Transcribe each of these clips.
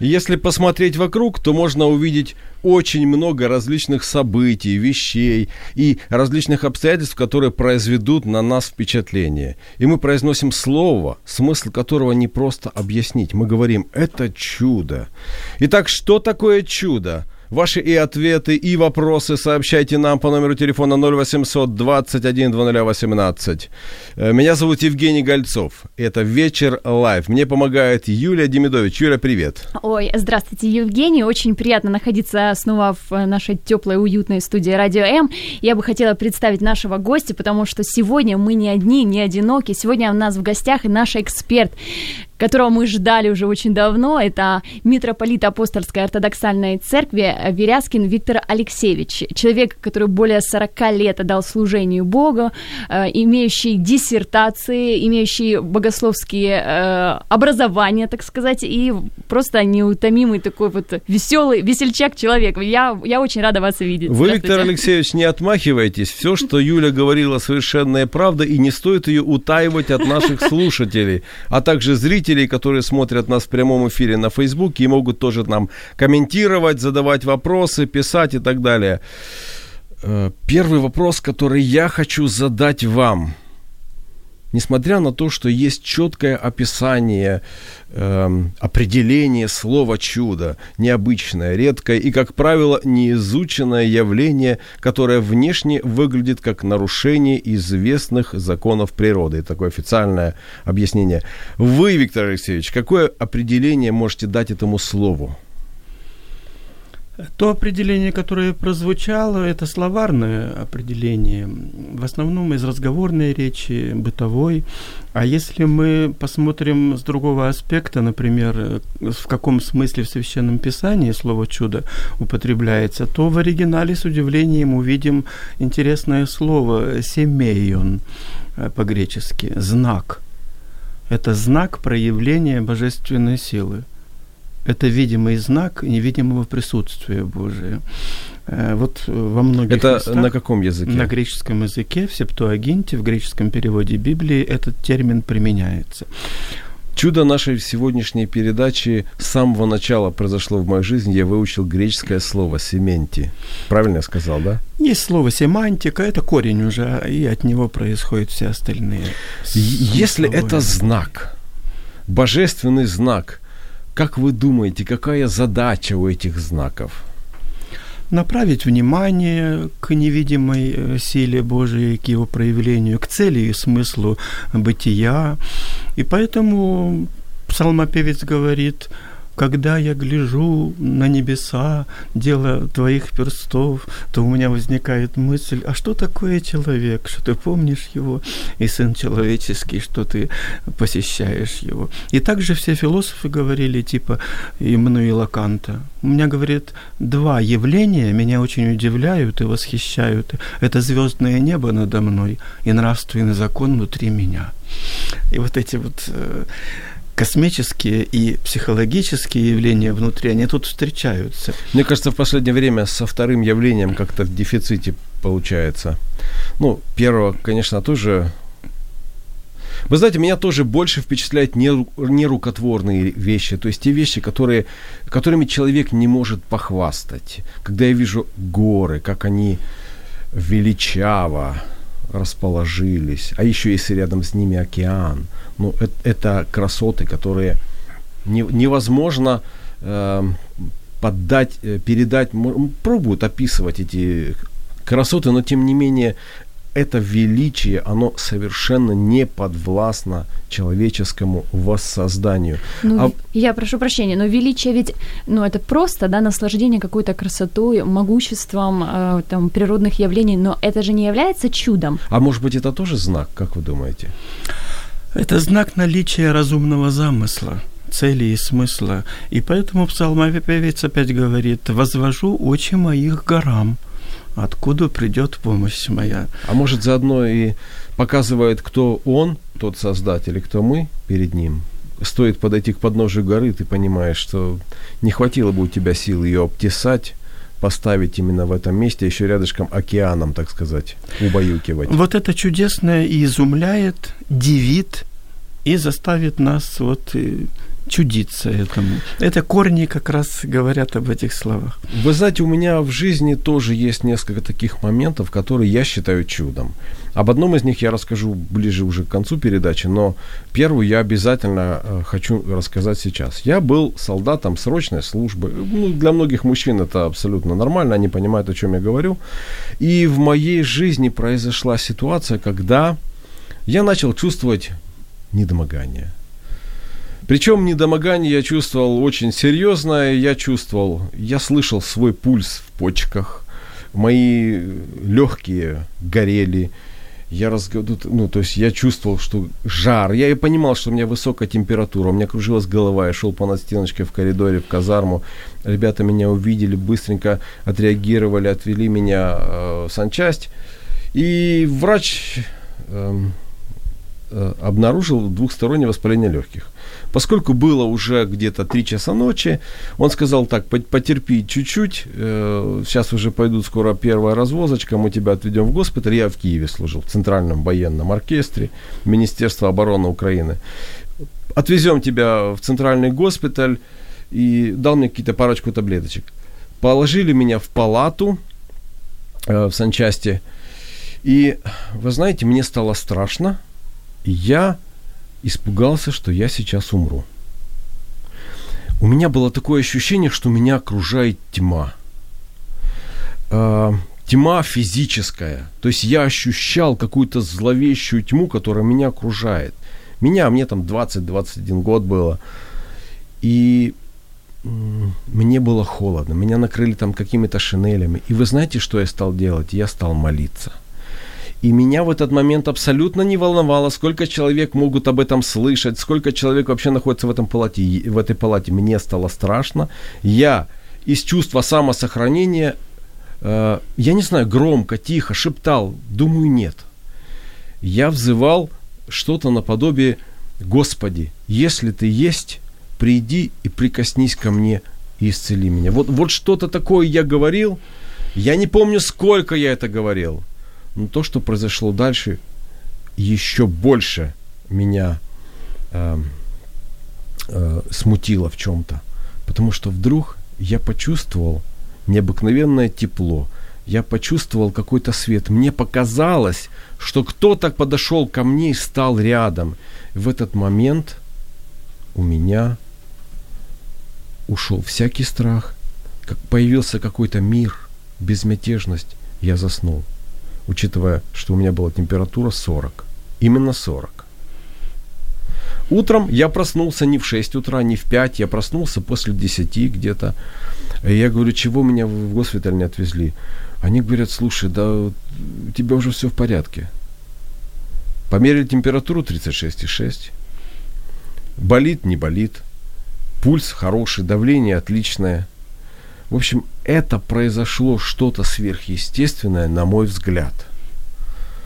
Если посмотреть вокруг, то можно увидеть очень много различных событий, вещей и различных обстоятельств, которые произведут на нас впечатление. И мы произносим слово, смысл которого не просто объяснить. Мы говорим «это чудо». Итак, что такое чудо? Ваши и ответы, и вопросы сообщайте нам по номеру телефона 0800 21 2018. Меня зовут Евгений Гольцов. Это «Вечер live». Мне помогает Юлия Демидович. Юля, привет. Ой, здравствуйте, Евгений. Очень приятно находиться снова в нашей теплой, уютной студии «Радио М». Я бы хотела представить нашего гостя, потому что сегодня мы не одни, не одиноки. Сегодня у нас в гостях наш эксперт, которого мы ждали уже очень давно. Это митрополит Апостольской ортодоксальной церкви Веряскин Виктор Алексеевич. Человек, который более 40 лет отдал служению Богу, э, имеющий диссертации, имеющий богословские э, образования, так сказать, и просто неутомимый такой вот веселый, весельчак человек. Я, я очень рада вас видеть. Вы, Виктор Алексеевич, не отмахивайтесь. Все, что Юля говорила, совершенная правда, и не стоит ее утаивать от наших слушателей, а также зрителей зрителей, которые смотрят нас в прямом эфире на Фейсбуке и могут тоже нам комментировать, задавать вопросы, писать и так далее. Э, первый вопрос, который я хочу задать вам. Несмотря на то, что есть четкое описание, э, определение слова чудо, необычное, редкое и, как правило, неизученное явление, которое внешне выглядит как нарушение известных законов природы. Такое официальное объяснение. Вы, Виктор Алексеевич, какое определение можете дать этому слову? То определение, которое прозвучало, это словарное определение, в основном из разговорной речи, бытовой. А если мы посмотрим с другого аспекта, например, в каком смысле в Священном Писании слово «чудо» употребляется, то в оригинале с удивлением увидим интересное слово «семейон» по-гречески, «знак». Это знак проявления божественной силы – это видимый знак невидимого присутствия Божия. Э, вот во многих Это местах, на каком языке? На греческом языке, в Септуагинте, в греческом переводе Библии этот термин применяется. Чудо нашей сегодняшней передачи с самого начала произошло в моей жизни. Я выучил греческое слово «сементи». Правильно я сказал, да? Есть слово «семантика», это корень уже, и от него происходят все остальные. Если это знак, божественный знак – как вы думаете, какая задача у этих знаков? Направить внимание к невидимой э, силе Божией, к его проявлению, к цели и смыслу бытия. И поэтому псалмопевец говорит, когда я гляжу на небеса, дело твоих перстов, то у меня возникает мысль, а что такое человек, что ты помнишь его, и сын человеческий, что ты посещаешь его. И также все философы говорили, типа Иммануила Канта. У меня, говорит, два явления меня очень удивляют и восхищают. Это звездное небо надо мной и нравственный закон внутри меня. И вот эти вот э, космические и психологические явления внутри, они тут встречаются. Мне кажется, в последнее время со вторым явлением как-то в дефиците получается. Ну, первого, конечно, тоже вы знаете, меня тоже больше впечатляют не, не рукотворные вещи, то есть те вещи, которые, которыми человек не может похвастать. Когда я вижу горы, как они величаво, расположились, а еще если рядом с ними океан, ну, это, это красоты, которые не, невозможно э, поддать, передать, пробуют описывать эти красоты, но тем не менее это величие, оно совершенно не подвластно человеческому воссозданию. Ну, а... Я прошу прощения, но величие ведь, ну, это просто, да, наслаждение какой-то красотой, могуществом э, там, природных явлений, но это же не является чудом. А может быть, это тоже знак, как вы думаете? Это знак наличия разумного замысла цели и смысла. И поэтому псалмопевец опять говорит, «Возвожу очи моих горам, откуда придет помощь моя». А может, заодно и показывает, кто он, тот создатель, и кто мы перед ним. Стоит подойти к подножию горы, ты понимаешь, что не хватило бы у тебя сил ее обтесать, поставить именно в этом месте, еще рядышком океаном, так сказать, убаюкивать. Вот это чудесное и изумляет, дивит и заставит нас вот чудиться этому. Это корни как раз говорят об этих словах. Вы знаете, у меня в жизни тоже есть несколько таких моментов, которые я считаю чудом. Об одном из них я расскажу ближе уже к концу передачи, но первую я обязательно э, хочу рассказать сейчас. Я был солдатом срочной службы. Ну, для многих мужчин это абсолютно нормально, они понимают, о чем я говорю. И в моей жизни произошла ситуация, когда я начал чувствовать недомогание. Причем недомогание я чувствовал очень серьезное. Я чувствовал, я слышал свой пульс в почках. Мои легкие горели. Я разговаривал, ну, то есть я чувствовал, что жар. Я и понимал, что у меня высокая температура. У меня кружилась голова. Я шел по надстеночке в коридоре, в казарму. Ребята меня увидели, быстренько отреагировали, отвели меня э, в санчасть. И врач э, э, обнаружил двухстороннее воспаление легких. Поскольку было уже где-то 3 часа ночи, он сказал так, потерпи чуть-чуть, э, сейчас уже пойдут скоро первая развозочка, мы тебя отведем в госпиталь. Я в Киеве служил, в Центральном военном оркестре Министерства обороны Украины. Отвезем тебя в Центральный госпиталь и дал мне какие-то парочку таблеточек. Положили меня в палату э, в санчасти, и, вы знаете, мне стало страшно, я испугался, что я сейчас умру. У меня было такое ощущение, что меня окружает тьма. Э, тьма физическая. То есть я ощущал какую-то зловещую тьму, которая меня окружает. Меня, мне там 20-21 год было. И мне было холодно. Меня накрыли там какими-то шинелями. И вы знаете, что я стал делать? Я стал молиться – и меня в этот момент абсолютно не волновало, сколько человек могут об этом слышать, сколько человек вообще находится в, этом палате, в этой палате. Мне стало страшно. Я из чувства самосохранения, э, я не знаю, громко, тихо, шептал, думаю, нет. Я взывал что-то наподобие «Господи, если ты есть, приди и прикоснись ко мне и исцели меня». Вот, вот что-то такое я говорил. Я не помню, сколько я это говорил – но то, что произошло дальше, еще больше меня э, э, смутило в чем-то. Потому что вдруг я почувствовал необыкновенное тепло. Я почувствовал какой-то свет. Мне показалось, что кто-то подошел ко мне и стал рядом. в этот момент у меня ушел всякий страх, как появился какой-то мир, безмятежность. Я заснул учитывая, что у меня была температура 40. Именно 40. Утром я проснулся не в 6 утра, не в 5, я проснулся после 10 где-то. И я говорю, чего меня в госпиталь не отвезли? Они говорят, слушай, да у тебя уже все в порядке. Померили температуру 36,6. Болит, не болит. Пульс хороший, давление отличное – в общем, это произошло что-то сверхъестественное, на мой взгляд.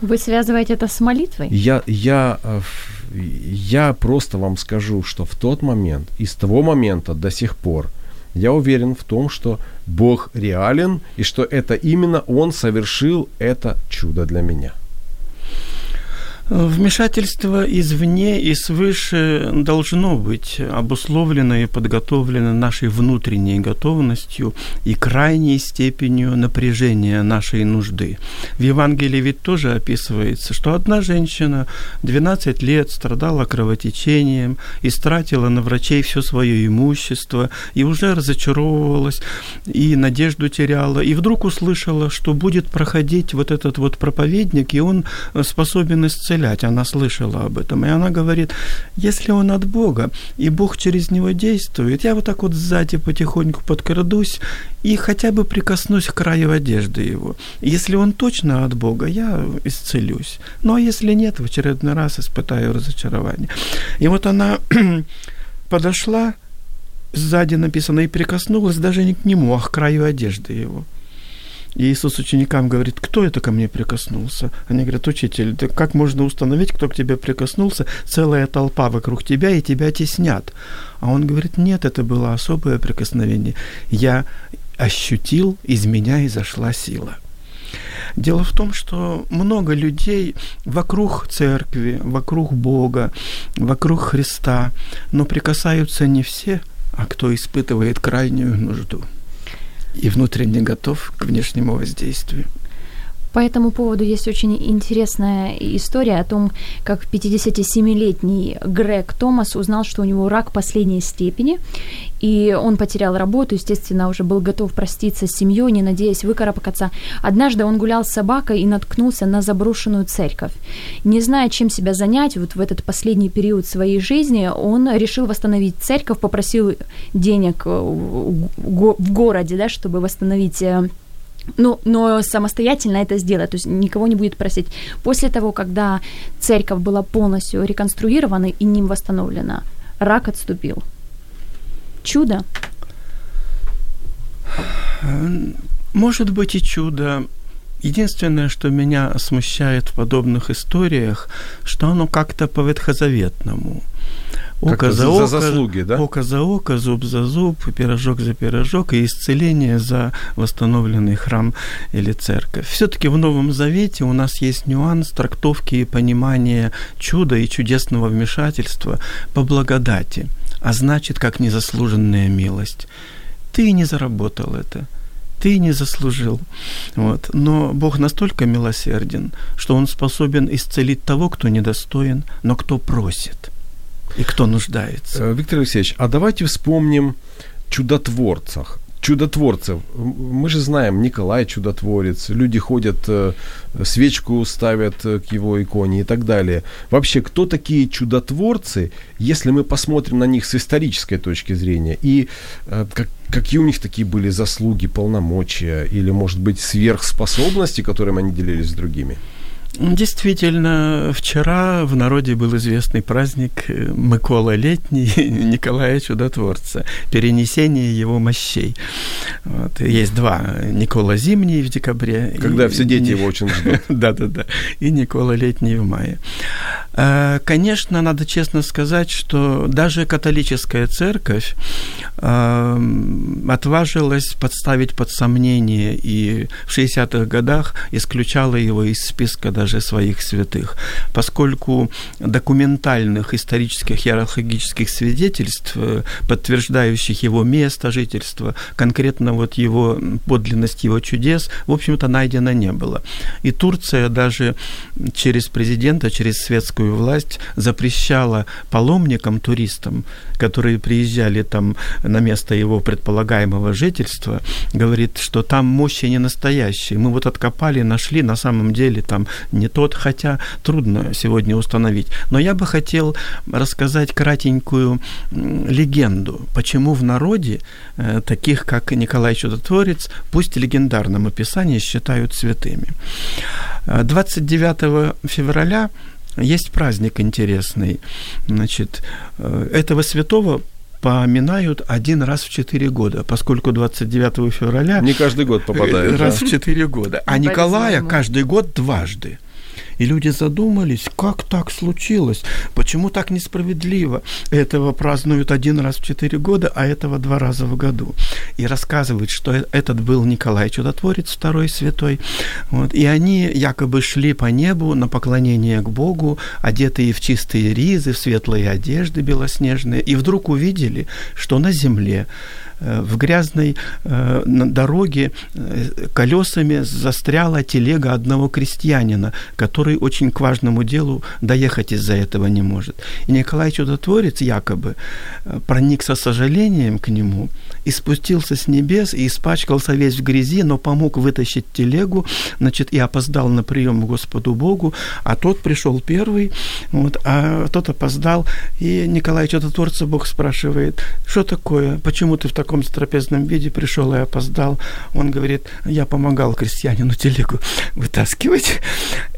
Вы связываете это с молитвой? Я, я, э, я просто вам скажу, что в тот момент, и с того момента до сих пор, я уверен в том, что Бог реален, и что это именно Он совершил это чудо для меня. Вмешательство извне и свыше должно быть обусловлено и подготовлено нашей внутренней готовностью и крайней степенью напряжения нашей нужды. В Евангелии ведь тоже описывается, что одна женщина 12 лет страдала кровотечением, истратила на врачей все свое имущество и уже разочаровывалась, и надежду теряла, и вдруг услышала, что будет проходить вот этот вот проповедник, и он способен исцелять исцелять. Она слышала об этом. И она говорит, если он от Бога, и Бог через него действует, я вот так вот сзади потихоньку подкрадусь и хотя бы прикоснусь к краю одежды его. Если он точно от Бога, я исцелюсь. Ну а если нет, в очередной раз испытаю разочарование. И вот она подошла, сзади написано, и прикоснулась даже не к нему, а к краю одежды его. И Иисус ученикам говорит, кто это ко мне прикоснулся? Они говорят, учитель, да как можно установить, кто к тебе прикоснулся? Целая толпа вокруг тебя, и тебя теснят. А он говорит, нет, это было особое прикосновение. Я ощутил, из меня изошла сила. Дело в том, что много людей вокруг церкви, вокруг Бога, вокруг Христа, но прикасаются не все, а кто испытывает крайнюю нужду и внутренне готов к внешнему воздействию. По этому поводу есть очень интересная история о том, как 57-летний Грег Томас узнал, что у него рак последней степени, и он потерял работу, естественно, уже был готов проститься с семьей, не надеясь выкарабкаться. Однажды он гулял с собакой и наткнулся на заброшенную церковь. Не зная, чем себя занять вот в этот последний период своей жизни, он решил восстановить церковь, попросил денег в городе, да, чтобы восстановить э, ну, но самостоятельно это сделать, то есть никого не будет просить. После того, когда церковь была полностью реконструирована и ним восстановлена, рак отступил. Чудо? Может быть и чудо. Единственное, что меня смущает в подобных историях, что оно как-то по ветхозаветному. Око за, око, за заслуги, да? Око за око, зуб за зуб, пирожок за пирожок и исцеление за восстановленный храм или церковь. Все-таки в Новом Завете у нас есть нюанс трактовки и понимания чуда и чудесного вмешательства по благодати, а значит, как незаслуженная милость. Ты не заработал это ты не заслужил. Вот. Но Бог настолько милосерден, что Он способен исцелить того, кто недостоин, но кто просит и кто нуждается. Э, Виктор Алексеевич, а давайте вспомним чудотворцах чудотворцев. Мы же знаем, Николай чудотворец, люди ходят, э, свечку ставят э, к его иконе и так далее. Вообще, кто такие чудотворцы, если мы посмотрим на них с исторической точки зрения, и как, какие у них такие были заслуги, полномочия, или, может быть, сверхспособности, которыми они делились с другими? Действительно, вчера в народе был известный праздник э, Микола Летний Николая Чудотворца, перенесение его мощей. Вот. Есть два. Никола Зимний в декабре. Когда и, все дети и, его очень ждут. Да-да-да. И Никола Летний в мае. Э, конечно, надо честно сказать, что даже католическая церковь э, отважилась подставить под сомнение и в 60-х годах исключала его из списка даже своих святых, поскольку документальных исторических иерархических свидетельств, э, подтверждающих его место жительства, конкретно вот его подлинность его чудес, в общем-то, найдено не было. И Турция даже через президента, через светскую власть запрещала паломникам, туристам, которые приезжали там на место его предполагаемого жительства, говорит, что там мощи не настоящие. Мы вот откопали, нашли, на самом деле там не тот, хотя трудно сегодня установить. Но я бы хотел рассказать кратенькую легенду, почему в народе э, таких, как Николай Чудотворец, пусть в легендарном считают святыми. 29 э, февраля есть праздник интересный. Значит, э, этого святого поминают один раз в четыре года, поскольку 29 февраля... Не каждый год попадает. Раз да? в четыре года. А Николая каждый год дважды. И люди задумались, как так случилось, почему так несправедливо. Этого празднуют один раз в четыре года, а этого два раза в году. И рассказывают, что э, этот был Николай Чудотворец, второй святой. Вот. И они якобы шли по небу на поклонение к Богу, одетые в чистые ризы, в светлые одежды белоснежные, и вдруг увидели, что на земле в грязной э, дороге э, колесами застряла телега одного крестьянина, который очень к важному делу доехать из-за этого не может. И Николай Чудотворец якобы проник со сожалением к нему и спустился с небес и испачкался весь в грязи, но помог вытащить телегу, значит, и опоздал на прием Господу Богу, а тот пришел первый, вот, а тот опоздал, и Николай Чудотворца Бог спрашивает, что такое, почему ты в таком трапезном виде пришел и опоздал. Он говорит, я помогал крестьянину телегу вытаскивать.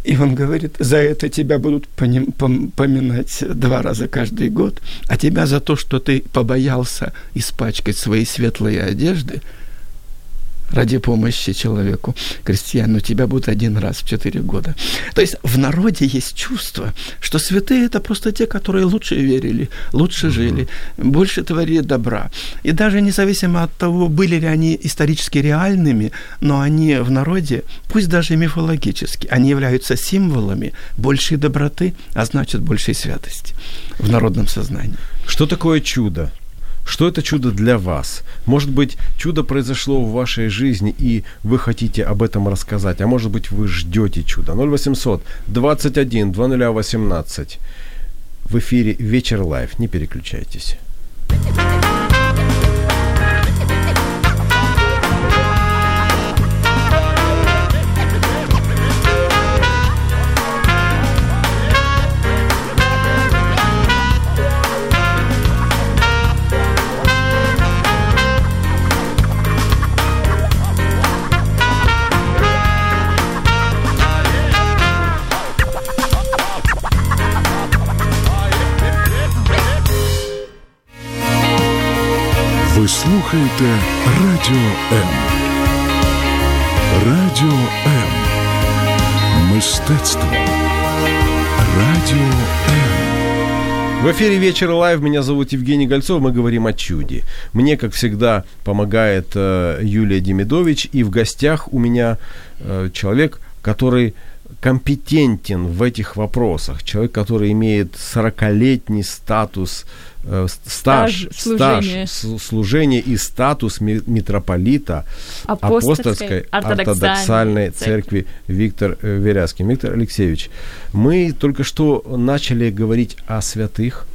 И он говорит, за это тебя будут поминать два раза каждый год, а тебя за то, что ты побоялся испачкать свои светлые одежды – ради помощи человеку, крестьяну, тебя будут один раз в четыре года. То есть в народе есть чувство, что святые – это просто те, которые лучше верили, лучше жили, больше творили добра. И даже независимо от того, были ли они исторически реальными, но они в народе, пусть даже мифологически, они являются символами большей доброты, а значит большей святости в народном сознании. Что такое чудо? Что это чудо для вас? Может быть, чудо произошло в вашей жизни, и вы хотите об этом рассказать, а может быть, вы ждете чуда. 0800 21 2018. В эфире «Вечер live». Не переключайтесь. Ви слухаєте Радіо М. Радіо М. Мистецтво. Радіо М. В эфире «Вечер лайв». Меня зовут Евгений Гольцов. Мы говорим о чуде. Мне, как всегда, помогает э, Юлия Демидович. И в гостях у меня э, человек, который компетентен в этих вопросах. Человек, который имеет 40-летний статус Э, стаж, стаж служения. и статус митрополита Апостольской, Апостольской ортодоксальной церкви. церкви Виктор э, Веряский. Виктор Алексеевич, мы только что начали говорить о святых,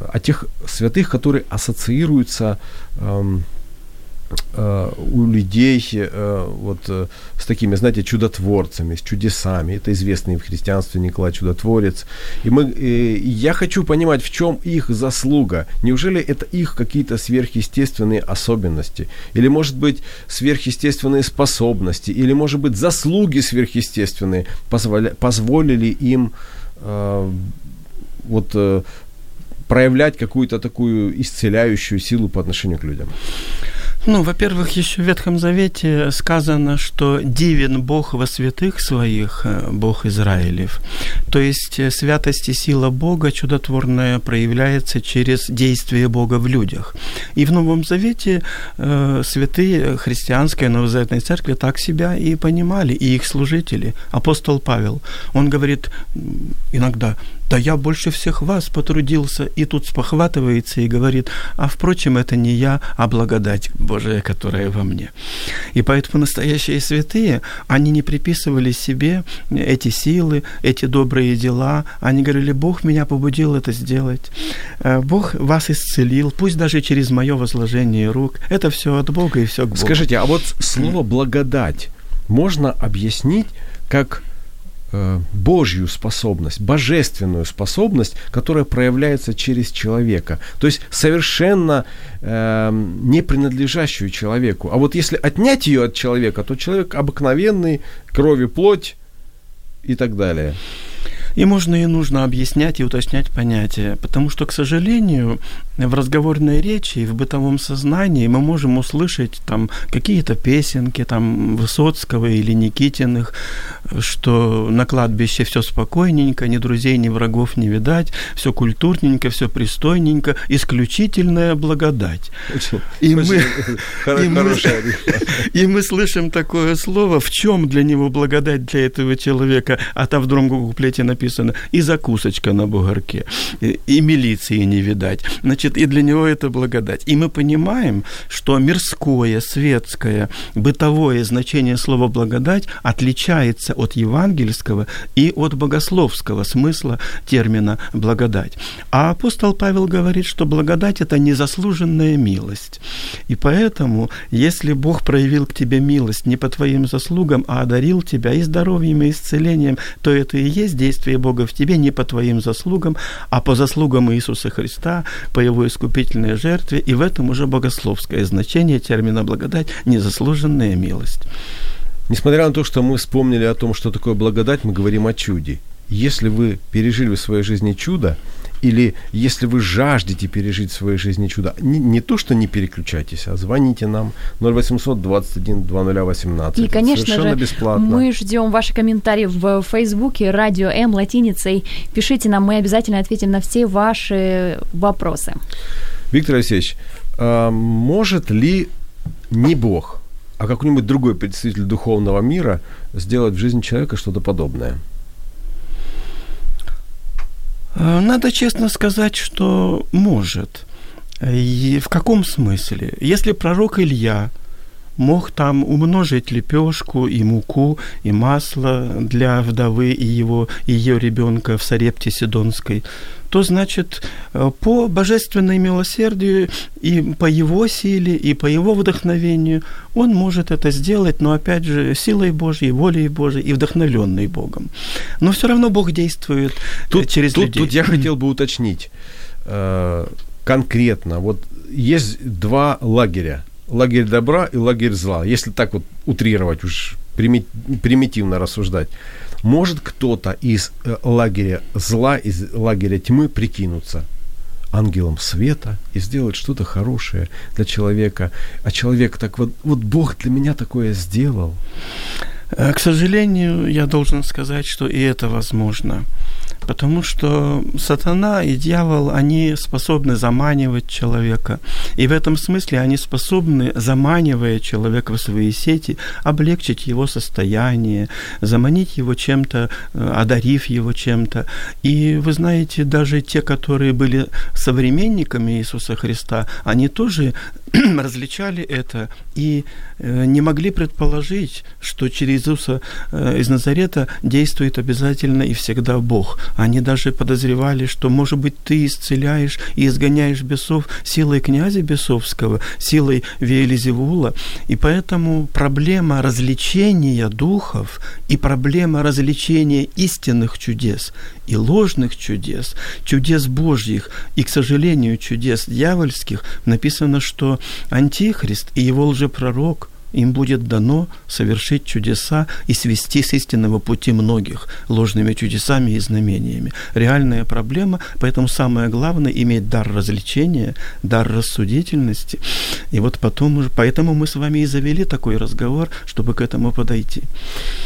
о тех святых, которые ассоциируются эм, у людей э, вот э, с такими, знаете, чудотворцами, с чудесами. Это известный в христианстве Николай Чудотворец. И мы, и я хочу понимать, в чем их заслуга. Неужели это их какие-то сверхъестественные особенности? Или, может быть, сверхъестественные способности? Или, может быть, заслуги сверхъестественные позволя, позволили им э, вот э, проявлять какую-то такую исцеляющую силу по отношению к людям? Ну, во-первых, еще в Ветхом Завете сказано, что дивен Бог во святых своих, э, Бог Израилев. То есть э, святость и сила Бога чудотворная проявляется через действие Бога в людях. И в Новом Завете э, святые христианской новозаветной церкви так себя и понимали, и их служители. Апостол Павел, он говорит иногда, да я больше всех вас потрудился, и тут спохватывается и говорит, а впрочем, это не я, а благодать Божия, которая во мне. И поэтому настоящие святые, они не приписывали себе эти силы, эти добрые дела, они говорили, Бог меня побудил это сделать, э, Бог вас исцелил, пусть даже через мое возложение рук, это все от Бога и все к Богу. Скажите, а вот слово благодать можно объяснить как Божью способность, божественную способность, которая проявляется через человека. То есть совершенно э, не принадлежащую человеку. А вот если отнять ее от человека, то человек обыкновенный, крови плоть и так далее. И можно и нужно объяснять и уточнять понятия, потому что, к сожалению, в разговорной речи и в бытовом сознании мы можем услышать там какие-то песенки там Высоцкого или Никитиных, что на кладбище все спокойненько, ни друзей, ни врагов не видать, все культурненько, все пристойненько, исключительная благодать. и, мы, и, мы, и мы слышим такое слово, в чем для него благодать для этого человека, а там в другом куплете написано и закусочка на бугорке, и, и милиции не видать. Значит, и для него это благодать. И мы понимаем, что мирское, светское, бытовое значение слова благодать отличается от евангельского и от богословского смысла термина благодать. А апостол Павел говорит, что благодать это незаслуженная милость. И поэтому, если Бог проявил к тебе милость не по твоим заслугам, а одарил тебя и здоровьем, и исцелением, то это и есть действие Бога в тебе не по твоим заслугам, а по заслугам Иисуса Христа, по Его искупительной жертве, и в этом уже богословское значение термина благодать – незаслуженная милость. Несмотря на то, что мы вспомнили о том, что такое благодать, мы говорим о чуде. Если вы пережили в своей жизни чудо, или если вы жаждете пережить в своей жизни чудо, не, не то, что не переключайтесь, а звоните нам 0800 21 2018. И, конечно Совершенно же, бесплатно. мы ждем ваши комментарии в Фейсбуке «Радио М» латиницей. Пишите нам, мы обязательно ответим на все ваши вопросы. Виктор Алексеевич, а может ли не Бог, а какой-нибудь другой представитель духовного мира сделать в жизни человека что-то подобное? Э, надо честно сказать, что может. И в каком смысле? Если пророк Илья мог там умножить лепешку и муку и масло для вдовы и его и ее ребенка в Сарепте Сидонской, то значит э, по божественной милосердию и по его силе, и по его вдохновению он может это сделать, но опять же силой Божьей, волей Божьей и вдохновленной Богом. Но все равно Бог действует э, тут, через тут, людей. Тут я хотел бы уточнить э, конкретно. Вот есть два лагеря. Лагерь добра и лагерь зла. Если так вот утрировать, уж примитивно рассуждать может кто-то из э, лагеря зла, из лагеря тьмы прикинуться ангелом света и сделать что-то хорошее для человека. А человек так вот, вот Бог для меня такое сделал. Э, к сожалению, я должен сказать, что и это возможно. Потому что сатана и дьявол, они способны заманивать человека. И в этом смысле они способны, заманивая человека в свои сети, облегчить его состояние, заманить его чем-то, э, одарив его чем-то. И вы знаете, даже те, которые были современниками Иисуса Христа, они тоже различали это и э, не могли предположить, что через Иисуса э, из Назарета действует обязательно и всегда Бог. Они даже подозревали, что, может быть, ты исцеляешь и изгоняешь бесов силой князя бесовского, силой Виелизевула. И поэтому проблема развлечения духов и проблема развлечения истинных чудес и ложных чудес, чудес Божьих и, к сожалению, чудес дьявольских, написано, что Антихрист и его лжепророк – им будет дано совершить чудеса и свести с истинного пути многих ложными чудесами и знамениями. Реальная проблема, поэтому самое главное – иметь дар развлечения, дар рассудительности. И вот потом уже, поэтому мы с вами и завели такой разговор, чтобы к этому подойти.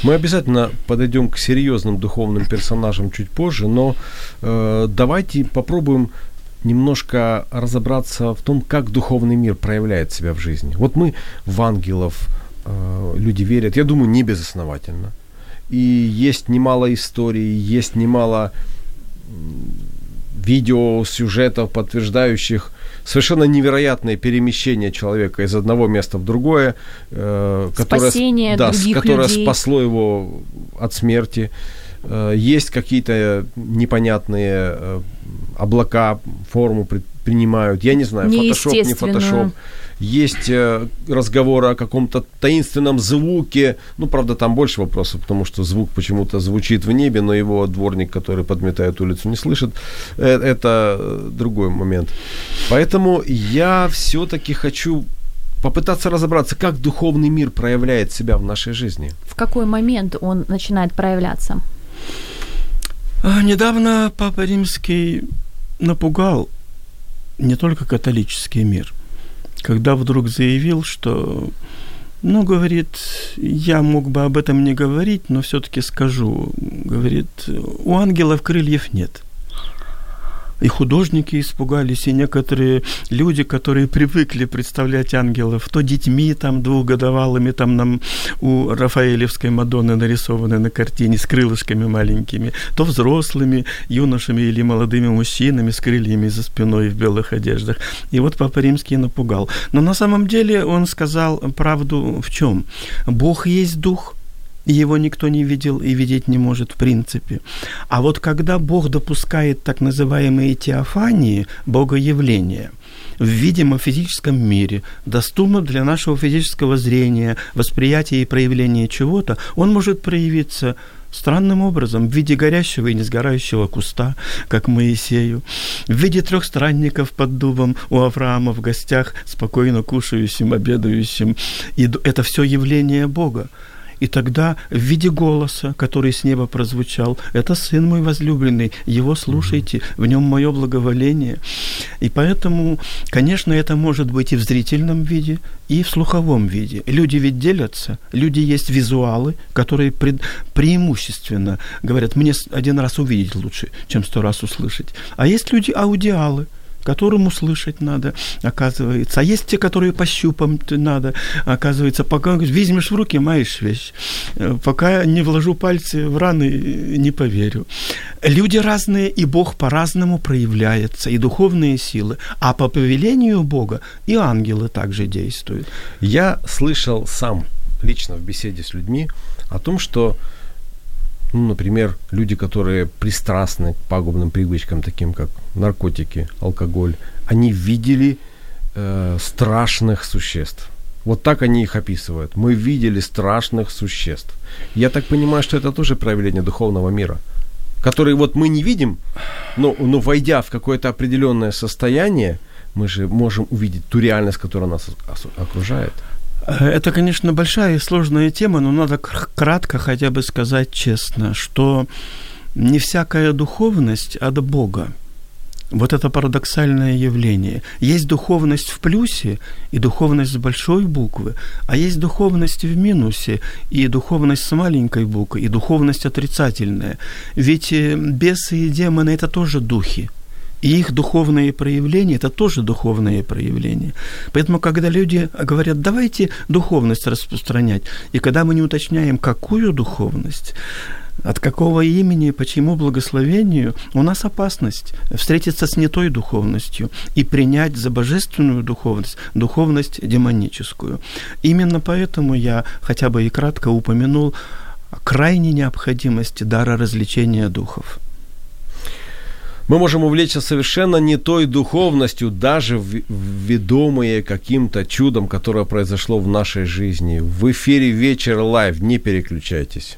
Мы обязательно подойдем к серьезным духовным персонажам чуть позже, но э, давайте попробуем немножко разобраться в том, как духовный мир проявляет себя в жизни. Вот мы в ангелов э, люди верят, я думаю, не безосновательно. И есть немало историй, есть немало видео, сюжетов, подтверждающих совершенно невероятное перемещение человека из одного места в другое, э, которое, Спасение да, которое людей. спасло его от смерти. Э, есть какие-то непонятные э, облака форму принимают. Я не знаю, фотошоп, не фотошоп. Есть э, разговоры о каком-то таинственном звуке. Ну, правда, там больше вопросов, потому что звук почему-то звучит в небе, но его дворник, который подметает улицу, не слышит. Это другой момент. Поэтому я все-таки хочу попытаться разобраться, как духовный мир проявляет себя в нашей жизни. В какой момент он начинает проявляться? А, Недавно Папа Римский напугал не только католический мир, когда вдруг заявил, что, ну, говорит, я мог бы об этом не говорить, но все-таки скажу, говорит, у ангелов крыльев нет – и художники испугались, и некоторые люди, которые привыкли представлять ангелов, то детьми там двухгодовалыми, там нам у Рафаэлевской Мадонны нарисованы на картине с крылышками маленькими, то взрослыми, юношами или молодыми мужчинами с крыльями за спиной в белых одеждах. И вот Папа Римский напугал. Но на самом деле он сказал правду в чем? Бог есть дух – его никто не видел и видеть не может в принципе. А вот когда Бог допускает так называемые теофании, богоявления, в видимом физическом мире, доступно для нашего физического зрения, восприятия и проявления чего-то, он может проявиться странным образом, в виде горящего и несгорающего куста, как Моисею, в виде трех странников под дубом у Авраама в гостях, спокойно кушающим, обедающим. И это все явление Бога. И тогда в виде голоса, который с неба прозвучал, это Сын мой возлюбленный, его слушайте, в нем мое благоволение. И поэтому, конечно, это может быть и в зрительном виде, и в слуховом виде. Люди ведь делятся, люди есть визуалы, которые пред, преимущественно говорят, мне один раз увидеть лучше, чем сто раз услышать. А есть люди аудиалы – которым услышать надо, оказывается. А есть те, которые пощупать надо, оказывается. Пока возьмешь в руки, маешь вещь. Э, пока не вложу пальцы в раны, не поверю. Люди разные, и Бог по-разному проявляется, и духовные силы. А по повелению Бога и ангелы также действуют. Я слышал сам лично в беседе с людьми о том, что ну, например, люди, которые пристрастны к пагубным привычкам, таким как наркотики, алкоголь, они видели э, страшных существ. Вот так они их описывают. Мы видели страшных существ. Я так понимаю, что это тоже проявление духовного мира, который вот мы не видим, но, но войдя в какое-то определенное состояние, мы же можем увидеть ту реальность, которая нас окружает. Это, конечно, большая и сложная тема, но надо кратко хотя бы сказать честно, что не всякая духовность от Бога. Вот это парадоксальное явление. Есть духовность в плюсе и духовность с большой буквы, а есть духовность в минусе и духовность с маленькой буквы, и духовность отрицательная. Ведь э, бесы и демоны – это тоже духи – и их духовные проявления – это тоже духовные проявления. Поэтому, когда люди говорят, давайте духовность распространять, и когда мы не уточняем, какую духовность, от какого имени, по чьему благословению, у нас опасность встретиться с не той духовностью и принять за божественную духовность, духовность демоническую. Именно поэтому я хотя бы и кратко упомянул крайней необходимости дара различения духов – мы можем увлечься совершенно не той духовностью, даже ведомые каким-то чудом, которое произошло в нашей жизни. В эфире «Вечер live». Не переключайтесь.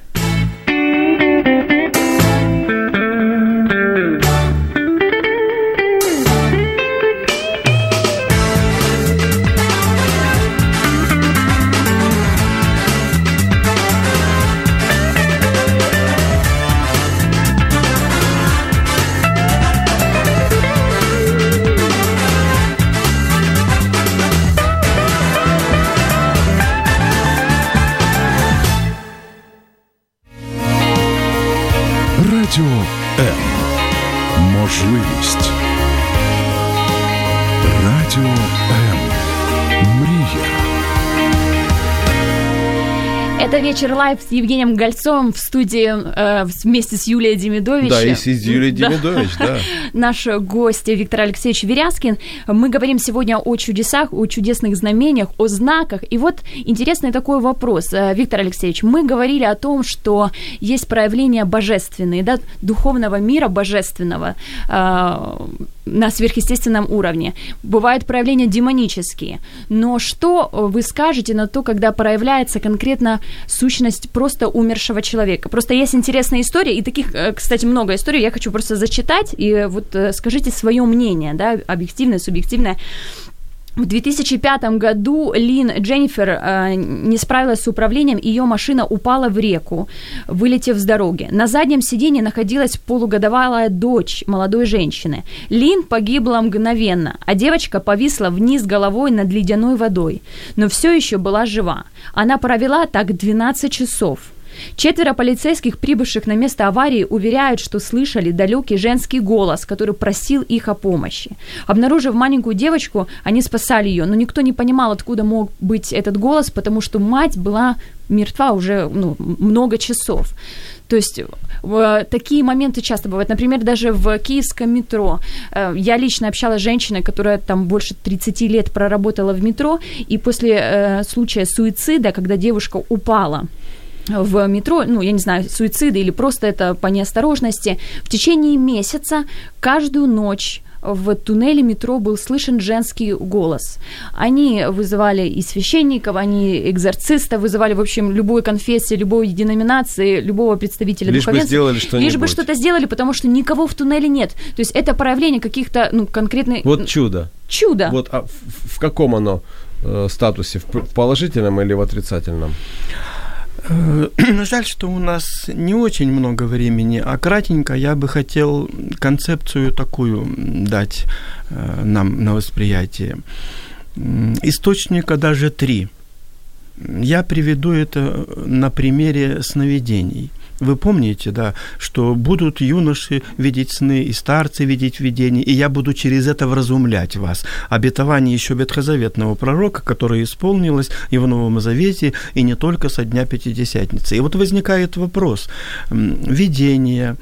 Вечер live с Евгением Гольцовым в студии э, вместе с Юлией Демидович. Да, и с Юлией Демидович, да. Наш гость Виктор Алексеевич Веряскин. Мы говорим сегодня о чудесах, о чудесных знамениях, о знаках. И вот интересный такой вопрос, э, Виктор Алексеевич. Мы говорили о том, что есть проявления божественные, да, духовного мира божественного э, на сверхъестественном уровне. Бывают проявления демонические. Но что вы скажете на то, когда проявляется конкретно сущность просто умершего человека? Просто есть интересная история, и таких, э, кстати, много историй, я хочу просто зачитать, и вот э, скажите свое мнение, да, объективное, субъективное. В 2005 году Лин Дженнифер э, не справилась с управлением, ее машина упала в реку, вылетев с дороги. На заднем сиденье находилась полугодовалая дочь молодой женщины. Лин погибла мгновенно, а девочка повисла вниз головой над ледяной водой, но все еще была жива. Она провела так 12 часов. Четверо полицейских, прибывших на место аварии, уверяют, что слышали далекий женский голос, который просил их о помощи. Обнаружив маленькую девочку, они спасали ее, но никто не понимал, откуда мог быть этот голос, потому что мать была мертва уже ну, много часов. То есть такие моменты часто бывают. Например, даже в киевском метро. Э, я лично общалась с женщиной, которая там больше 30 лет проработала в метро, и после э, случая суицида, когда девушка упала, в метро, ну, я не знаю, суициды или просто это по неосторожности, в течение месяца каждую ночь в туннеле метро был слышен женский голос. Они вызывали и священников, они экзорцистов, вызывали, в общем, любой конфессии, любой деноминации, любого представителя Лишь бы сделали что-нибудь. Лишь бы что-то сделали, потому что никого в туннеле нет. То есть это проявление каких-то, ну, конкретных... Вот чудо. Чудо. Вот а в, в каком оно э, статусе? В положительном или в отрицательном? Э, жаль, что у нас не очень много времени, а кратенько я бы хотел концепцию такую дать э, нам на восприятие. Источника даже три. Я приведу это на примере сновидений – вы помните, да, что будут юноши видеть сны и старцы видеть видения, и я буду через это вразумлять вас. Обетование еще ветхозаветного пророка, которое исполнилось и в Новом Завете, и не только со дня Пятидесятницы. И вот возникает вопрос. Видение,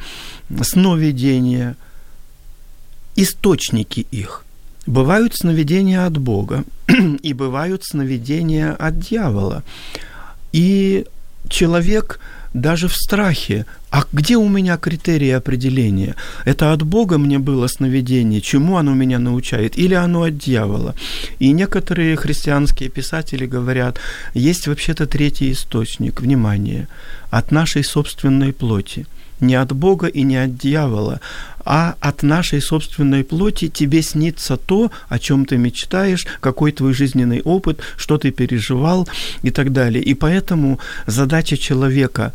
сновидения, источники их. Бывают сновидения от Бога, и бывают сновидения от дьявола. И человек даже в страхе. А где у меня критерии определения? Это от Бога мне было сновидение, чему оно меня научает, или оно от дьявола? И некоторые христианские писатели говорят, есть вообще-то третий источник, внимание, от нашей собственной плоти не от Бога и не от дьявола, а от нашей собственной плоти тебе снится то, о чем ты мечтаешь, какой твой жизненный опыт, что ты переживал и так далее. И поэтому задача человека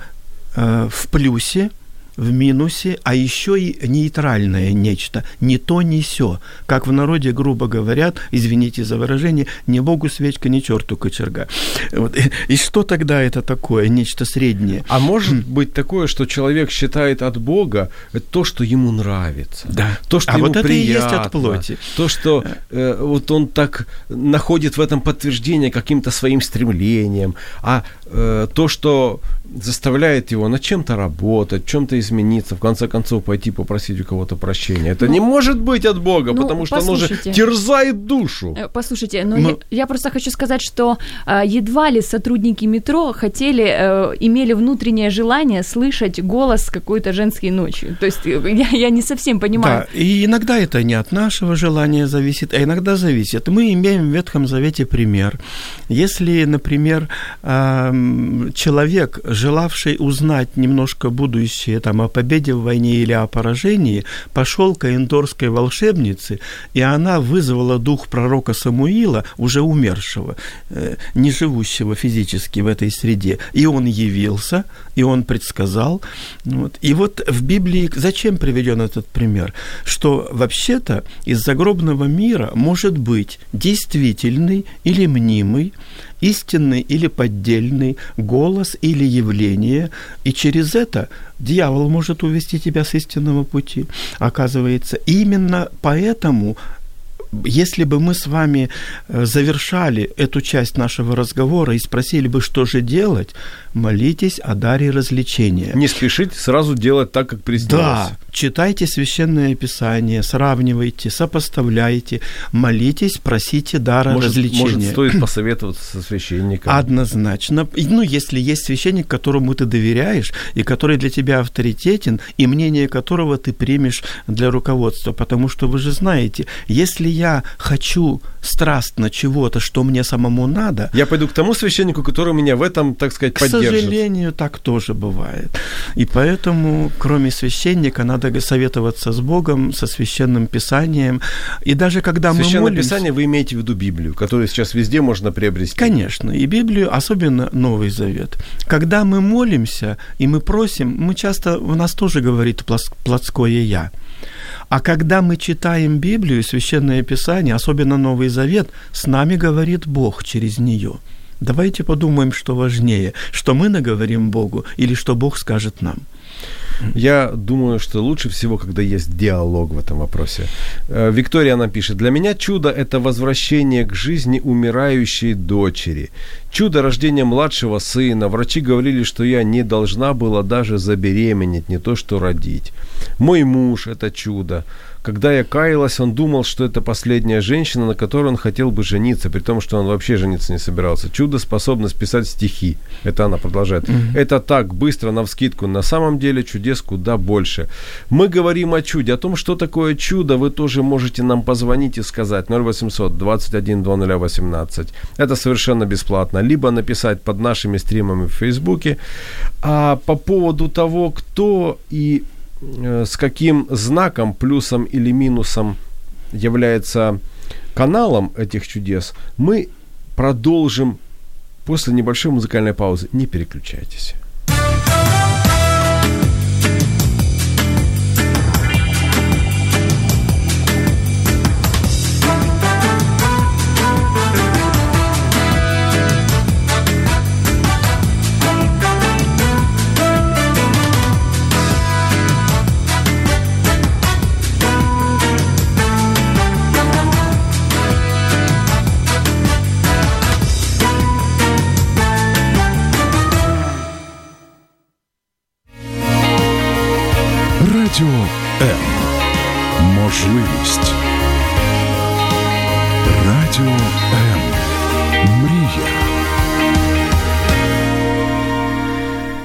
э, в плюсе – в минусе, а еще и нейтральное нечто, не то, не все. Как в народе грубо говорят, извините за выражение, не богу свечка, не черту кочерга. Вот. И что тогда это такое, нечто среднее? А может быть такое, что человек считает от Бога то, что ему нравится, да. то, что а ему вот это приятно, и есть от плоти. то, что э, вот он так находит в этом подтверждение каким-то своим стремлением, а э, то, что заставляет его над чем-то работать, чем-то измениться, в конце концов пойти попросить у кого-то прощения. Это ну, не может быть от Бога, ну, потому что оно же терзает душу. Э, послушайте, ну, Мы... я, я просто хочу сказать, что э, едва ли сотрудники метро хотели, э, имели внутреннее желание слышать голос какой-то женской ночью. То есть э, я, я не совсем понимаю. Да, и иногда это не от нашего желания зависит, а иногда зависит. Мы имеем в Ветхом Завете пример. Если, например, э, человек желавший узнать немножко будущее там, о победе в войне или о поражении, пошел к аендорской волшебнице, и она вызвала дух пророка Самуила, уже умершего, э, не живущего физически в этой среде. И он явился, и он предсказал. Вот. И вот в Библии зачем приведен этот пример? Что вообще-то из загробного мира может быть действительный или мнимый истинный или поддельный, голос или явление, и через это дьявол может увести тебя с истинного пути. Оказывается, именно поэтому если бы мы с вами э, завершали эту часть нашего разговора и спросили бы, что же делать, молитесь о даре развлечения. Не спешите сразу делать так, как приснилось. Да, читайте Священное Писание, сравнивайте, сопоставляйте, молитесь, просите дара может, развлечения. Может, стоит посоветоваться со священником. Однозначно. Ну, если есть священник, которому ты доверяешь, и который для тебя авторитетен, и мнение которого ты примешь для руководства. Потому что вы же знаете, если я хочу страстно чего-то, что мне самому надо. Я пойду к тому священнику, который меня в этом, так сказать, К поддержит. сожалению, так тоже бывает. И поэтому, кроме священника, надо советоваться с Богом, со священным писанием. И даже когда мы Священное молимся... Писание вы имеете в виду Библию, которую сейчас везде можно приобрести. Конечно, и Библию, особенно Новый Завет. Когда мы молимся и мы просим, мы часто, у нас тоже говорит плотское «я». А когда мы читаем Библию, Священное Писание, особенно Новый Завет, с нами говорит Бог через нее. Давайте подумаем, что важнее, что мы наговорим Богу или что Бог скажет нам. Я думаю, что лучше всего, когда есть диалог в этом вопросе. Э, Виктория нам пишет, для меня чудо – это возвращение к жизни умирающей дочери. Чудо рождения младшего сына. Врачи говорили, что я не должна была даже забеременеть, не то что родить. Мой муж – это чудо. Когда я каялась, он думал, что это последняя женщина, на которой он хотел бы жениться, при том, что он вообще жениться не собирался. Чудо способность писать стихи. Это она продолжает. Это так, быстро, навскидку. На самом деле чудес куда больше. Мы говорим о чуде. О том, что такое чудо, вы тоже можете нам позвонить и сказать 0800 21 2018. Это совершенно бесплатно. Либо написать под нашими стримами в Фейсбуке. А по поводу того, кто и э, с каким знаком, плюсом или минусом является каналом этих чудес, мы продолжим после небольшой музыкальной паузы. Не переключайтесь. Радіо М. Можливість.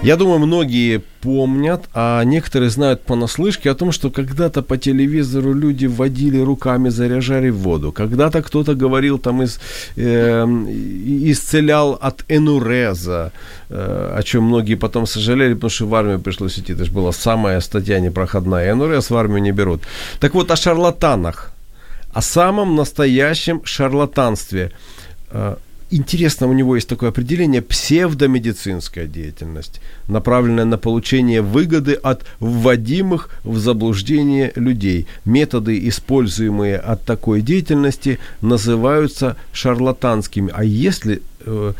Я думаю, многие помнят, а некоторые знают понаслышке о том, что когда-то по телевизору люди вводили руками, заряжали воду. Когда-то кто-то говорил там из, э, исцелял от энуреза, э, о чем многие потом сожалели, потому что в армию пришлось идти. Это же была самая статья непроходная. Энурез в армию не берут. Так вот, о шарлатанах. О самом настоящем шарлатанстве. Интересно, у него есть такое определение псевдомедицинская деятельность, направленная на получение выгоды от вводимых в заблуждение людей. Методы, используемые от такой деятельности, называются шарлатанскими. А если э,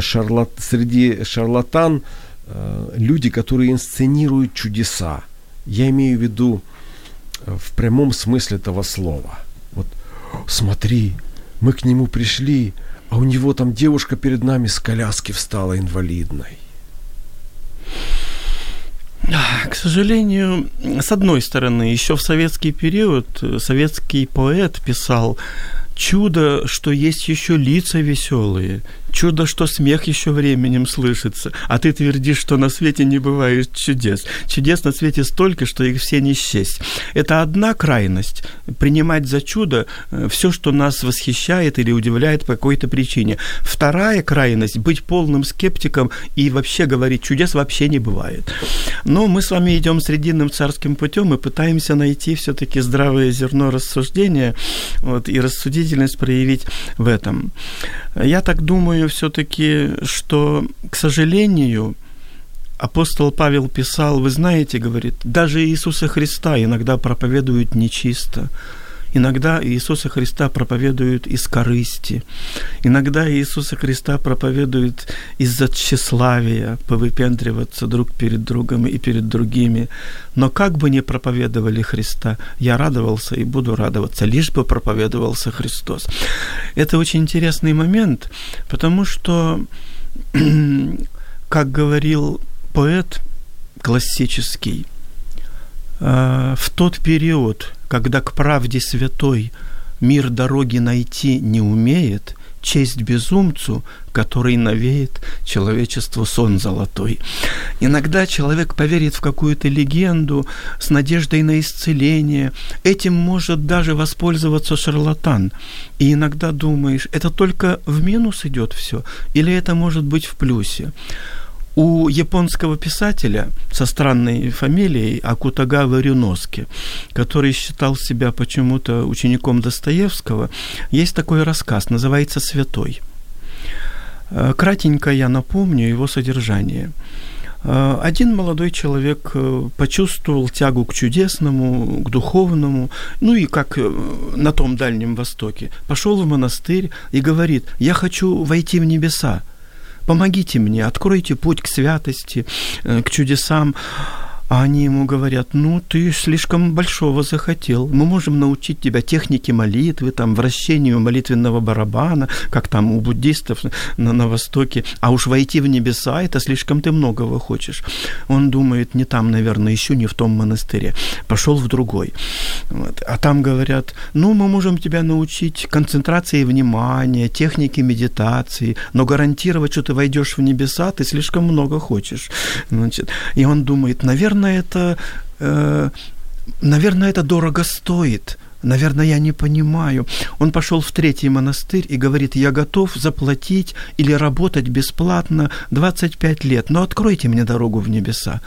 шарлат, среди шарлатан э, люди, которые инсценируют чудеса, я имею в виду э, в прямом смысле этого слова. Вот, смотри, мы к нему пришли, а у него там девушка перед нами с коляски встала инвалидной. К сожалению, с одной стороны, еще в советский период советский поэт писал Чудо, что есть еще лица веселые. Чудо, что смех еще временем слышится. А ты твердишь, что на свете не бывает чудес. Чудес на свете столько, что их все не счесть. Это одна крайность. Принимать за чудо все, что нас восхищает или удивляет по какой-то причине. Вторая крайность – быть полным скептиком и вообще говорить, чудес вообще не бывает. Но мы с вами идем срединным царским путем и пытаемся найти все-таки здравое зерно рассуждения вот, и рассудительность проявить в этом. Я так думаю все-таки, что, к сожалению, апостол Павел писал, вы знаете, говорит, даже Иисуса Христа иногда проповедуют нечисто. Иногда Иисуса Христа проповедуют из корысти. Иногда Иисуса Христа проповедуют из-за тщеславия, повыпендриваться друг перед другом и перед другими. Но как бы ни проповедовали Христа, я радовался и буду радоваться, лишь бы проповедовался Христос. Это очень интересный момент, потому что, как говорил поэт классический, в тот период, когда к правде святой мир дороги найти не умеет, честь безумцу, который навеет человечеству сон золотой. Иногда человек поверит в какую-то легенду с надеждой на исцеление. Этим может даже воспользоваться шарлатан. И иногда думаешь, это только в минус идет все, или это может быть в плюсе. У японского писателя со странной фамилией Акутагава Рюноски, который считал себя почему-то учеником Достоевского, есть такой рассказ, называется «Святой». Э, кратенько я напомню его содержание. Э, один молодой человек э, почувствовал тягу к чудесному, к духовному, ну и как на том Дальнем Востоке. Пошел в монастырь и говорит, я хочу войти в небеса, помогите мне, откройте путь к святости, к чудесам. А они ему говорят, ну, ты слишком большого захотел. Мы можем научить тебя технике молитвы, там, вращению молитвенного барабана, как там у буддистов на, на Востоке. А уж войти в небеса, это слишком ты многого хочешь. Он думает, не там, наверное, еще не в том монастыре. Пошел в другой. Вот. А там говорят, ну, мы можем тебя научить концентрации внимания, технике медитации, но гарантировать, что ты войдешь в небеса, ты слишком много хочешь. Значит, и он думает, наверное, наверное, это, э, наверное, это дорого стоит. Наверное, я не понимаю. Он пошел в третий монастырь и говорит, я готов заплатить или работать бесплатно 25 лет, но откройте мне дорогу в небеса.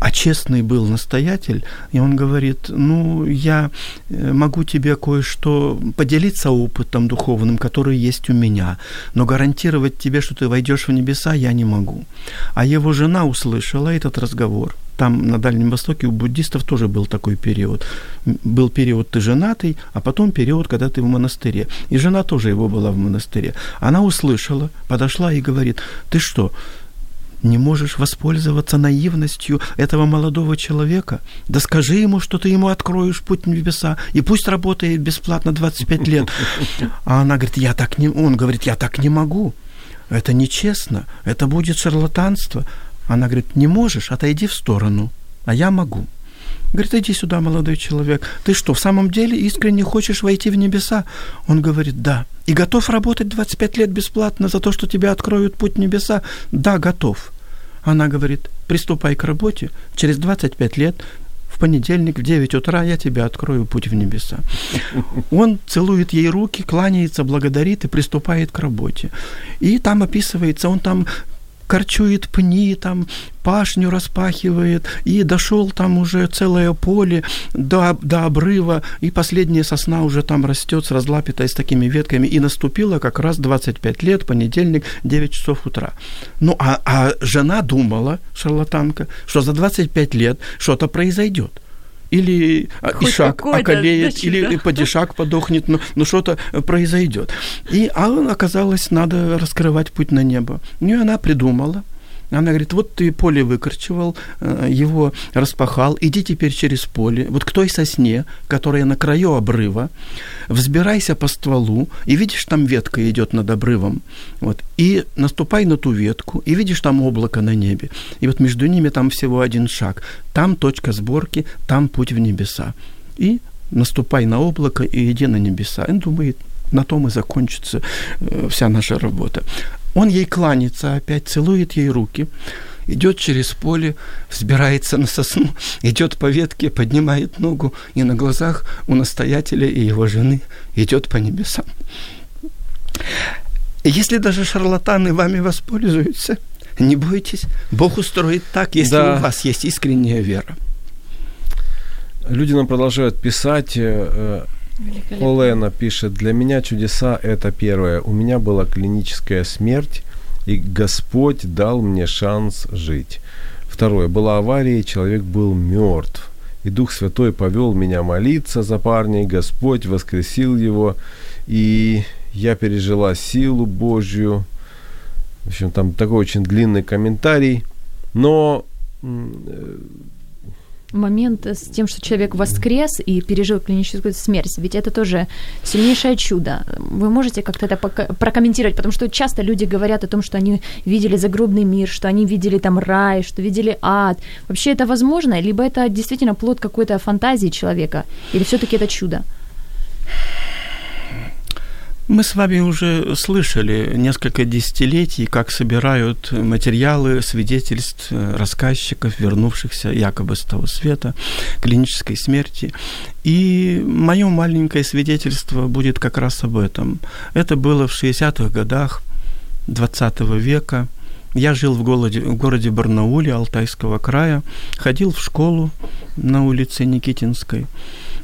А честный был настоятель, и он говорит, ну, я э, могу тебе кое-что поделиться опытом духовным, который есть у меня, но гарантировать тебе, что ты войдешь в небеса, я не могу. А его жена услышала этот разговор. Там на Дальнем Востоке у буддистов тоже был такой период. Был период ты женатый, а потом период, когда ты в монастыре. И жена тоже его была в монастыре. Она услышала, подошла и говорит, ты что, не можешь воспользоваться наивностью этого молодого человека? Да скажи ему, что ты ему откроешь путь небеса, и пусть работает бесплатно 25 лет. А она говорит, я так не... Он говорит, я так не могу. Это нечестно, это будет шарлатанство. Она говорит, не можешь, отойди в сторону, а я могу. Говорит, иди сюда, молодой человек. Ты что, в самом деле искренне хочешь войти в небеса? Он говорит, да. И готов работать 25 лет бесплатно за то, что тебе откроют путь в небеса? Да, готов. Она говорит, приступай к работе. Через 25 лет в понедельник в 9 утра я тебе открою путь в небеса. Он целует ей руки, кланяется, благодарит и приступает к работе. И там описывается, он там корчует пни, там пашню распахивает, и дошел там уже целое поле до, до обрыва, и последняя сосна уже там растет с разлапитой, с такими ветками, и наступило как раз 25 лет, понедельник, 9 часов утра. Ну, а, а жена думала, шарлатанка, что за 25 лет что-то произойдет или а, Хоть ишак околеет, или падишак подохнет, но, но что-то произойдет. И а оказалось, надо раскрывать путь на небо. Ну и она придумала, она говорит, вот ты поле выкорчевал, э, его распахал, иди теперь через поле, вот к той сосне, которая на краю обрыва, взбирайся по стволу, и видишь, там ветка идет над обрывом, вот, и наступай на ту ветку, и видишь, там облако на небе, и вот между ними там всего один шаг, там точка сборки, там путь в небеса. И наступай на облако и иди на небеса. Он думает, на том и закончится э, вся наша работа. Он ей кланяется опять, целует ей руки, идет через поле, взбирается на сосну, идет по ветке, поднимает ногу, и на глазах у настоятеля и его жены идет по небесам. Если даже шарлатаны вами воспользуются, не бойтесь, Бог устроит так, если да. у вас есть искренняя вера. Люди нам продолжают писать, э, Олена пишет, для меня чудеса это первое. У меня была клиническая смерть, и Господь дал мне шанс жить. Второе, была авария, и человек был мертв. И Дух Святой повел меня молиться за парня, и Господь воскресил его, и я пережила силу Божью. В общем, там такой очень длинный комментарий. Но э, момент с тем, что человек воскрес и пережил клиническую смерть, ведь это тоже сильнейшее чудо. Вы можете как-то это прокомментировать, потому что часто люди говорят о том, что они видели загробный мир, что они видели там рай, что видели ад. Вообще это возможно, либо это действительно плод какой-то фантазии человека, или все-таки это чудо? Мы с вами уже слышали несколько десятилетий, как собирают материалы свидетельств э, рассказчиков, вернувшихся якобы с того света, клинической смерти. И мое маленькое свидетельство будет как раз об этом. Это было в 60-х годах 20 века. Я жил в городе, в городе Барнауле Алтайского края, ходил в школу на улице Никитинской.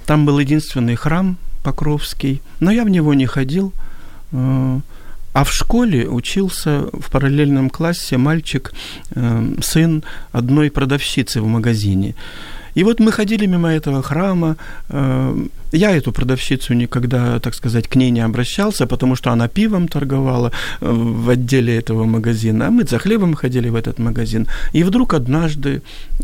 Там был единственный храм Покровский, но я в него не ходил. Э, а в школе учился в параллельном классе мальчик, э, сын одной продавщицы в магазине. И вот мы ходили мимо этого храма. Э, я эту продавщицу никогда, так сказать, к ней не обращался, потому что она пивом торговала э, в отделе этого магазина, а мы за хлебом ходили в этот магазин. И вдруг однажды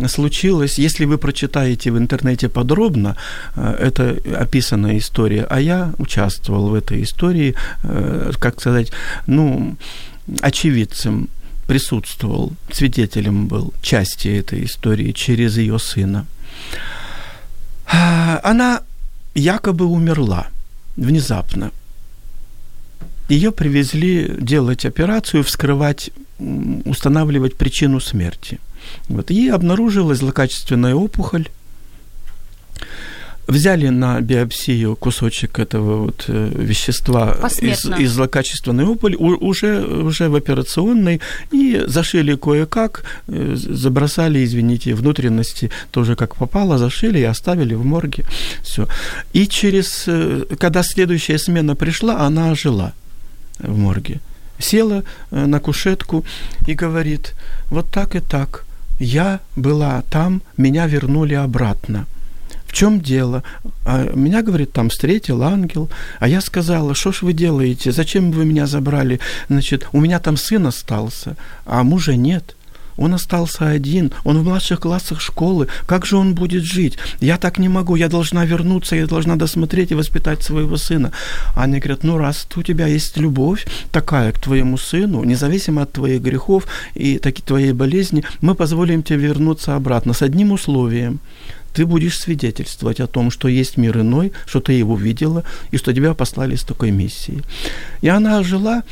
случилось, если вы прочитаете в интернете подробно, э, это описанная история, а я участвовал в этой истории, как сказать, ну, очевидцем присутствовал, свидетелем был части этой истории через ее сына. Она якобы умерла внезапно. Ее привезли делать операцию, вскрывать, устанавливать причину смерти. Вот. Ей обнаружилась злокачественная опухоль взяли на биопсию кусочек этого вот э, вещества из, из злокачественной опухоли уже, уже в операционной и зашили кое-как, э, забросали, извините, внутренности тоже как попало, зашили и оставили в морге. Все. И через, э, когда следующая смена пришла, она ожила в морге. Села на кушетку и говорит, вот так и так, я была там, меня вернули обратно – в чем дело? А меня, говорит, там встретил ангел, а я сказала, что ж вы делаете, зачем вы меня забрали? Значит, у меня там сын остался, а мужа нет. Он остался один, он в младших классах школы. Как же он будет жить? Я так не могу, я должна вернуться, я должна досмотреть и воспитать своего сына. Они говорят, ну раз у тебя есть любовь такая к твоему сыну, независимо от твоих грехов и таки твоей болезни, мы позволим тебе вернуться обратно с одним условием ты будешь свидетельствовать о том, что есть мир иной, что ты его видела, и что тебя послали с такой миссией. И она жила,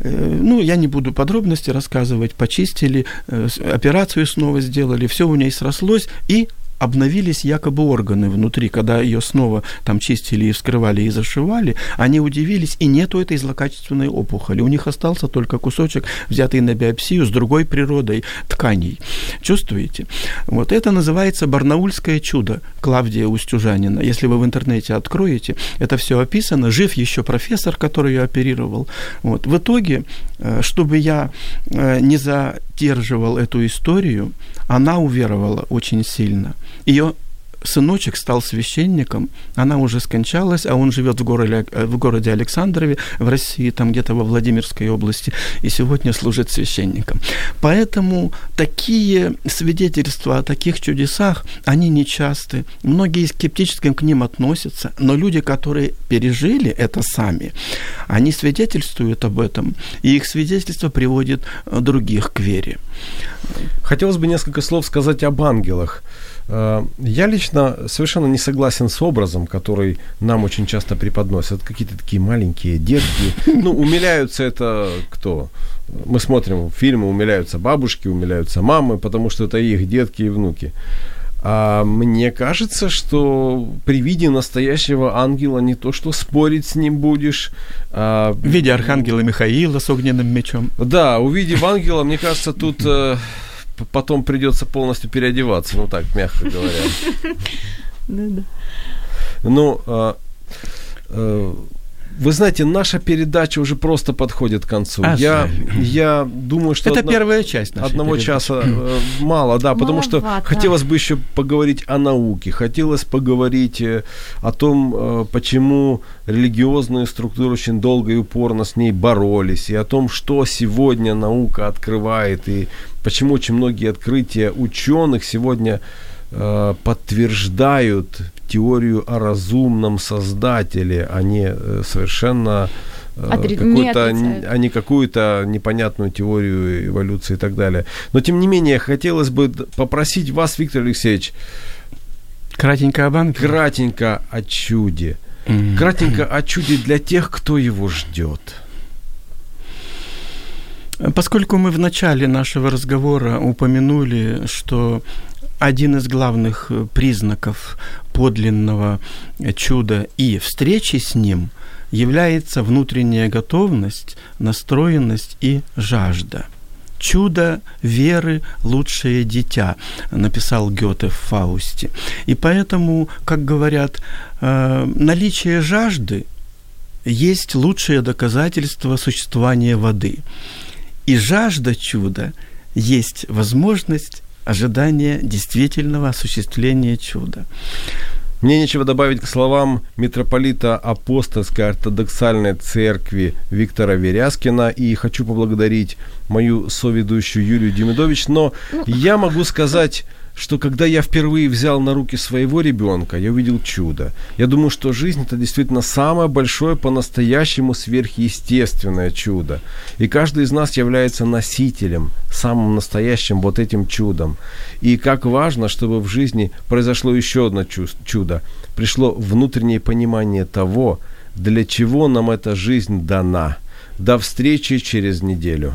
э, ну, я не буду подробности рассказывать, почистили, э, операцию снова сделали, все у ней срослось, и обновились якобы органы внутри, когда ее снова там чистили и вскрывали и зашивали, они удивились, и нету этой злокачественной опухоли. У них остался только кусочек, взятый на биопсию с другой природой тканей. Чувствуете? Вот это называется барнаульское чудо Клавдия Устюжанина. Если вы в интернете откроете, это все описано. Жив еще профессор, который ее оперировал. Вот. В итоге, э, чтобы я э, не задерживал эту историю, она уверовала очень сильно. Ее сыночек стал священником, она уже скончалась, а он живет в городе, в городе Александрове, в России, там где-то во Владимирской области, и сегодня служит священником. Поэтому такие свидетельства о таких чудесах, они нечасты. Многие скептически к ним относятся, но люди, которые пережили это сами, они свидетельствуют об этом, и их свидетельство приводит других к вере. Хотелось бы несколько слов сказать об ангелах. Э, я лично совершенно не согласен с образом, который нам очень часто преподносят. Какие-то такие маленькие детки. Ну, умиляются это кто? Мы смотрим фильмы, умиляются бабушки, умиляются мамы, потому что это их детки и внуки. А мне кажется, что при виде настоящего ангела не то, что спорить с ним будешь. А... В виде архангела Михаила с огненным мечом. Да, увидев ангела, мне кажется, тут э, потом придется полностью переодеваться, ну так, мягко говоря. Ну, ну а, э, вы знаете, наша передача уже просто подходит к концу. А я, я думаю, что... Это одно, первая часть нашей Одного передачи. часа э, мало, да, потому что хотелось бы еще поговорить о науке, хотелось поговорить э, о том, э, почему религиозные структуры очень долго и упорно с ней боролись, и о том, что сегодня наука открывает, и почему очень многие открытия ученых сегодня э, подтверждают теорию о разумном создателе, а не э, совершенно э, какую-то, а не какую-то непонятную теорию эволюции и так далее. Но тем не менее, хотелось бы попросить вас, Виктор Алексеевич, кратенько об ангеле. Кратенько о чуде. Кратенько о чуде для тех, кто его ждет. Поскольку мы в начале нашего разговора упомянули, что один из главных э, признаков подлинного чуда и встречи с ним является внутренняя готовность, настроенность и жажда. Чудо веры – лучшее дитя, написал Гёте в Фаусте. И поэтому, как говорят, э, наличие жажды есть лучшее доказательство существования воды. И жажда чуда есть возможность ожидания действительного осуществления чуда. Мне нечего добавить к словам митрополита Апостольской ортодоксальной церкви Виктора Веряскина и хочу поблагодарить мою соведущую Юлию Демидович, но я могу сказать что когда я впервые взял на руки своего ребенка, я увидел чудо. Я думаю, что жизнь это действительно самое большое по-настоящему сверхъестественное чудо. И каждый из нас является носителем, самым настоящим вот этим чудом. И как важно, чтобы в жизни произошло еще одно чудо. Пришло внутреннее понимание того, для чего нам эта жизнь дана. До встречи через неделю.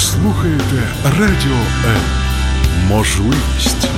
слухаєте Радіо М. Можливість.